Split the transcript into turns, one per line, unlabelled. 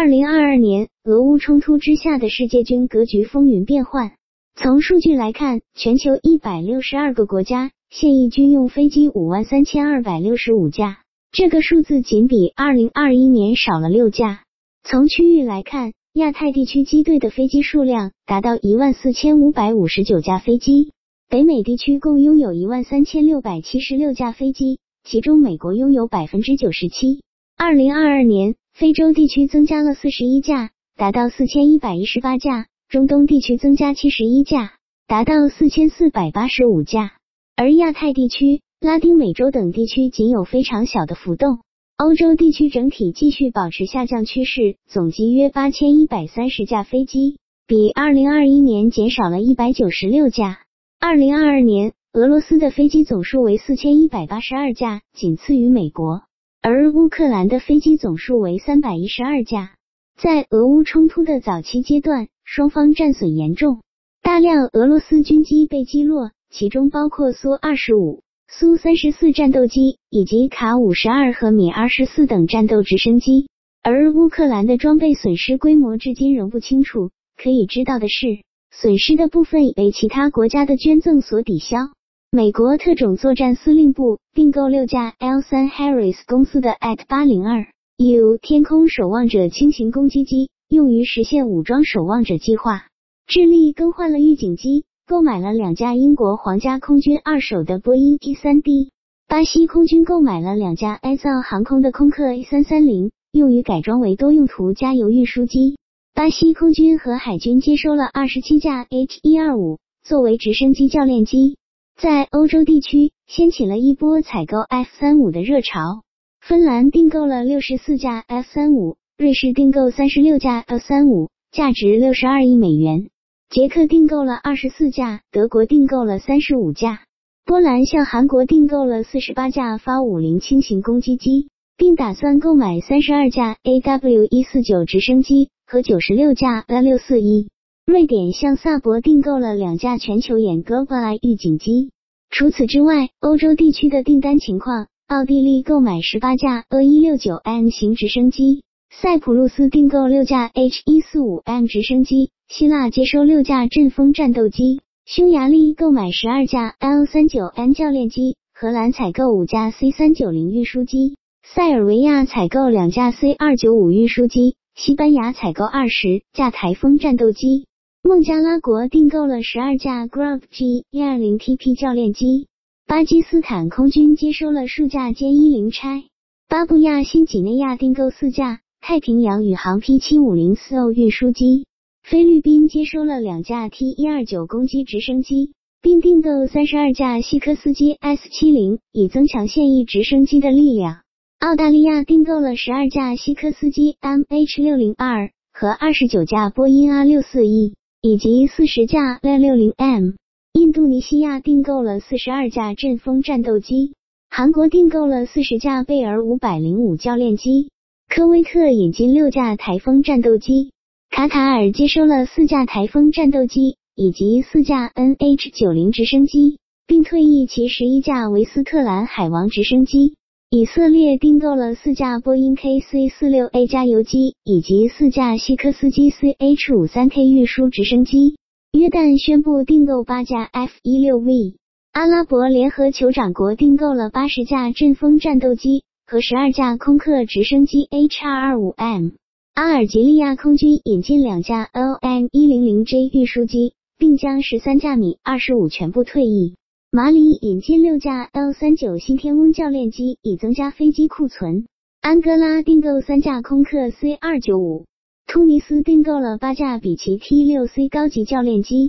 二零二二年，俄乌冲突之下的世界军格局风云变幻。从数据来看，全球一百六十二个国家现役军用飞机五万三千二百六十五架，这个数字仅比二零二一年少了六架。从区域来看，亚太地区机队的飞机数量达到一万四千五百五十九架飞机，北美地区共拥有一万三千六百七十六架飞机，其中美国拥有百分之九十七。二零二二年。非洲地区增加了四十一架，达到四千一百一十八架；中东地区增加七十一架，达到四千四百八十五架。而亚太地区、拉丁美洲等地区仅有非常小的浮动。欧洲地区整体继续保持下降趋势，总计约八千一百三十架飞机，比二零二一年减少了一百九十六架。二零二二年，俄罗斯的飞机总数为四千一百八十二架，仅次于美国。而乌克兰的飞机总数为三百一十二架。在俄乌冲突的早期阶段，双方战损严重，大量俄罗斯军机被击落，其中包括苏二十五、苏三十四战斗机以及卡五十二和米二十四等战斗直升机。而乌克兰的装备损失规模至今仍不清楚。可以知道的是，损失的部分已被其他国家的捐赠所抵消。美国特种作战司令部订购六架 L3 Harris 公司的 At 八零二 U 天空守望者轻型攻击机，用于实现武装守望者计划。智利更换了预警机，购买了两架英国皇家空军二手的波音 E3D。巴西空军购买了两架埃藏航空的空客 A 三三零，用于改装为多用途加油运输机。巴西空军和海军接收了二十七架 H 一二五，作为直升机教练机。在欧洲地区掀起了一波采购 F 三五的热潮，芬兰订购了六十四架 F 三五，瑞士订购三十六架 F 三五，价值六十二亿美元，捷克订购了二十四架，德国订购了三十五架，波兰向韩国订购了四十八架发五零轻型攻击机，并打算购买三十二架 AW 一四九直升机和九十六架 A 六四一。瑞典向萨博订购了两架全球眼 Global 预警机。除此之外，欧洲地区的订单情况：奥地利购买十八架 A 一六九 M 型直升机，塞浦路斯订购六架 H 一四五 M 直升机，希腊接收六架阵风战斗机，匈牙利购买十二架 L 三九 N 教练机，荷兰采购五架 C 三九零运输机，塞尔维亚采购两架 C 二九五运输机，西班牙采购二十架台风战斗机。孟加拉国订购了十二架 Grub G 一二零 TP 教练机，巴基斯坦空军接收了数架歼一零拆，巴布亚新几内亚订购四架太平洋宇航 P 七五零四 O 运输机，菲律宾接收了两架 T 一二九攻击直升机，并订购三十二架西科斯基 S 七零，以增强现役直升机的力量。澳大利亚订购了十二架西科斯基 MH 六零二和二十九架波音 R 六四 E。以及四十架 A 六零 M，印度尼西亚订购了四十二架阵风战斗机，韩国订购了四十架贝尔五百零五教练机，科威特引进六架台风战斗机，卡塔尔接收了四架台风战斗机以及四架 NH 九零直升机，并退役其十一架维斯特兰海王直升机。以色列订购了四架波音 KC 四六 A 加油机以及四架西科斯基 CH 五三 K 运输直升机。约旦宣布订购八架 F 一六 V。阿拉伯联合酋长国订购了八十架阵风战斗机和十二架空客直升机 H 二二五 M。阿尔及利亚空军引进两架 LM 一零零 J 运输机，并将十三架米二十五全部退役。马里引进六架 L 三九新天翁教练机，以增加飞机库存。安哥拉订购三架空客 C 二九五。突尼斯订购了八架比奇 T 六 C 高级教练机。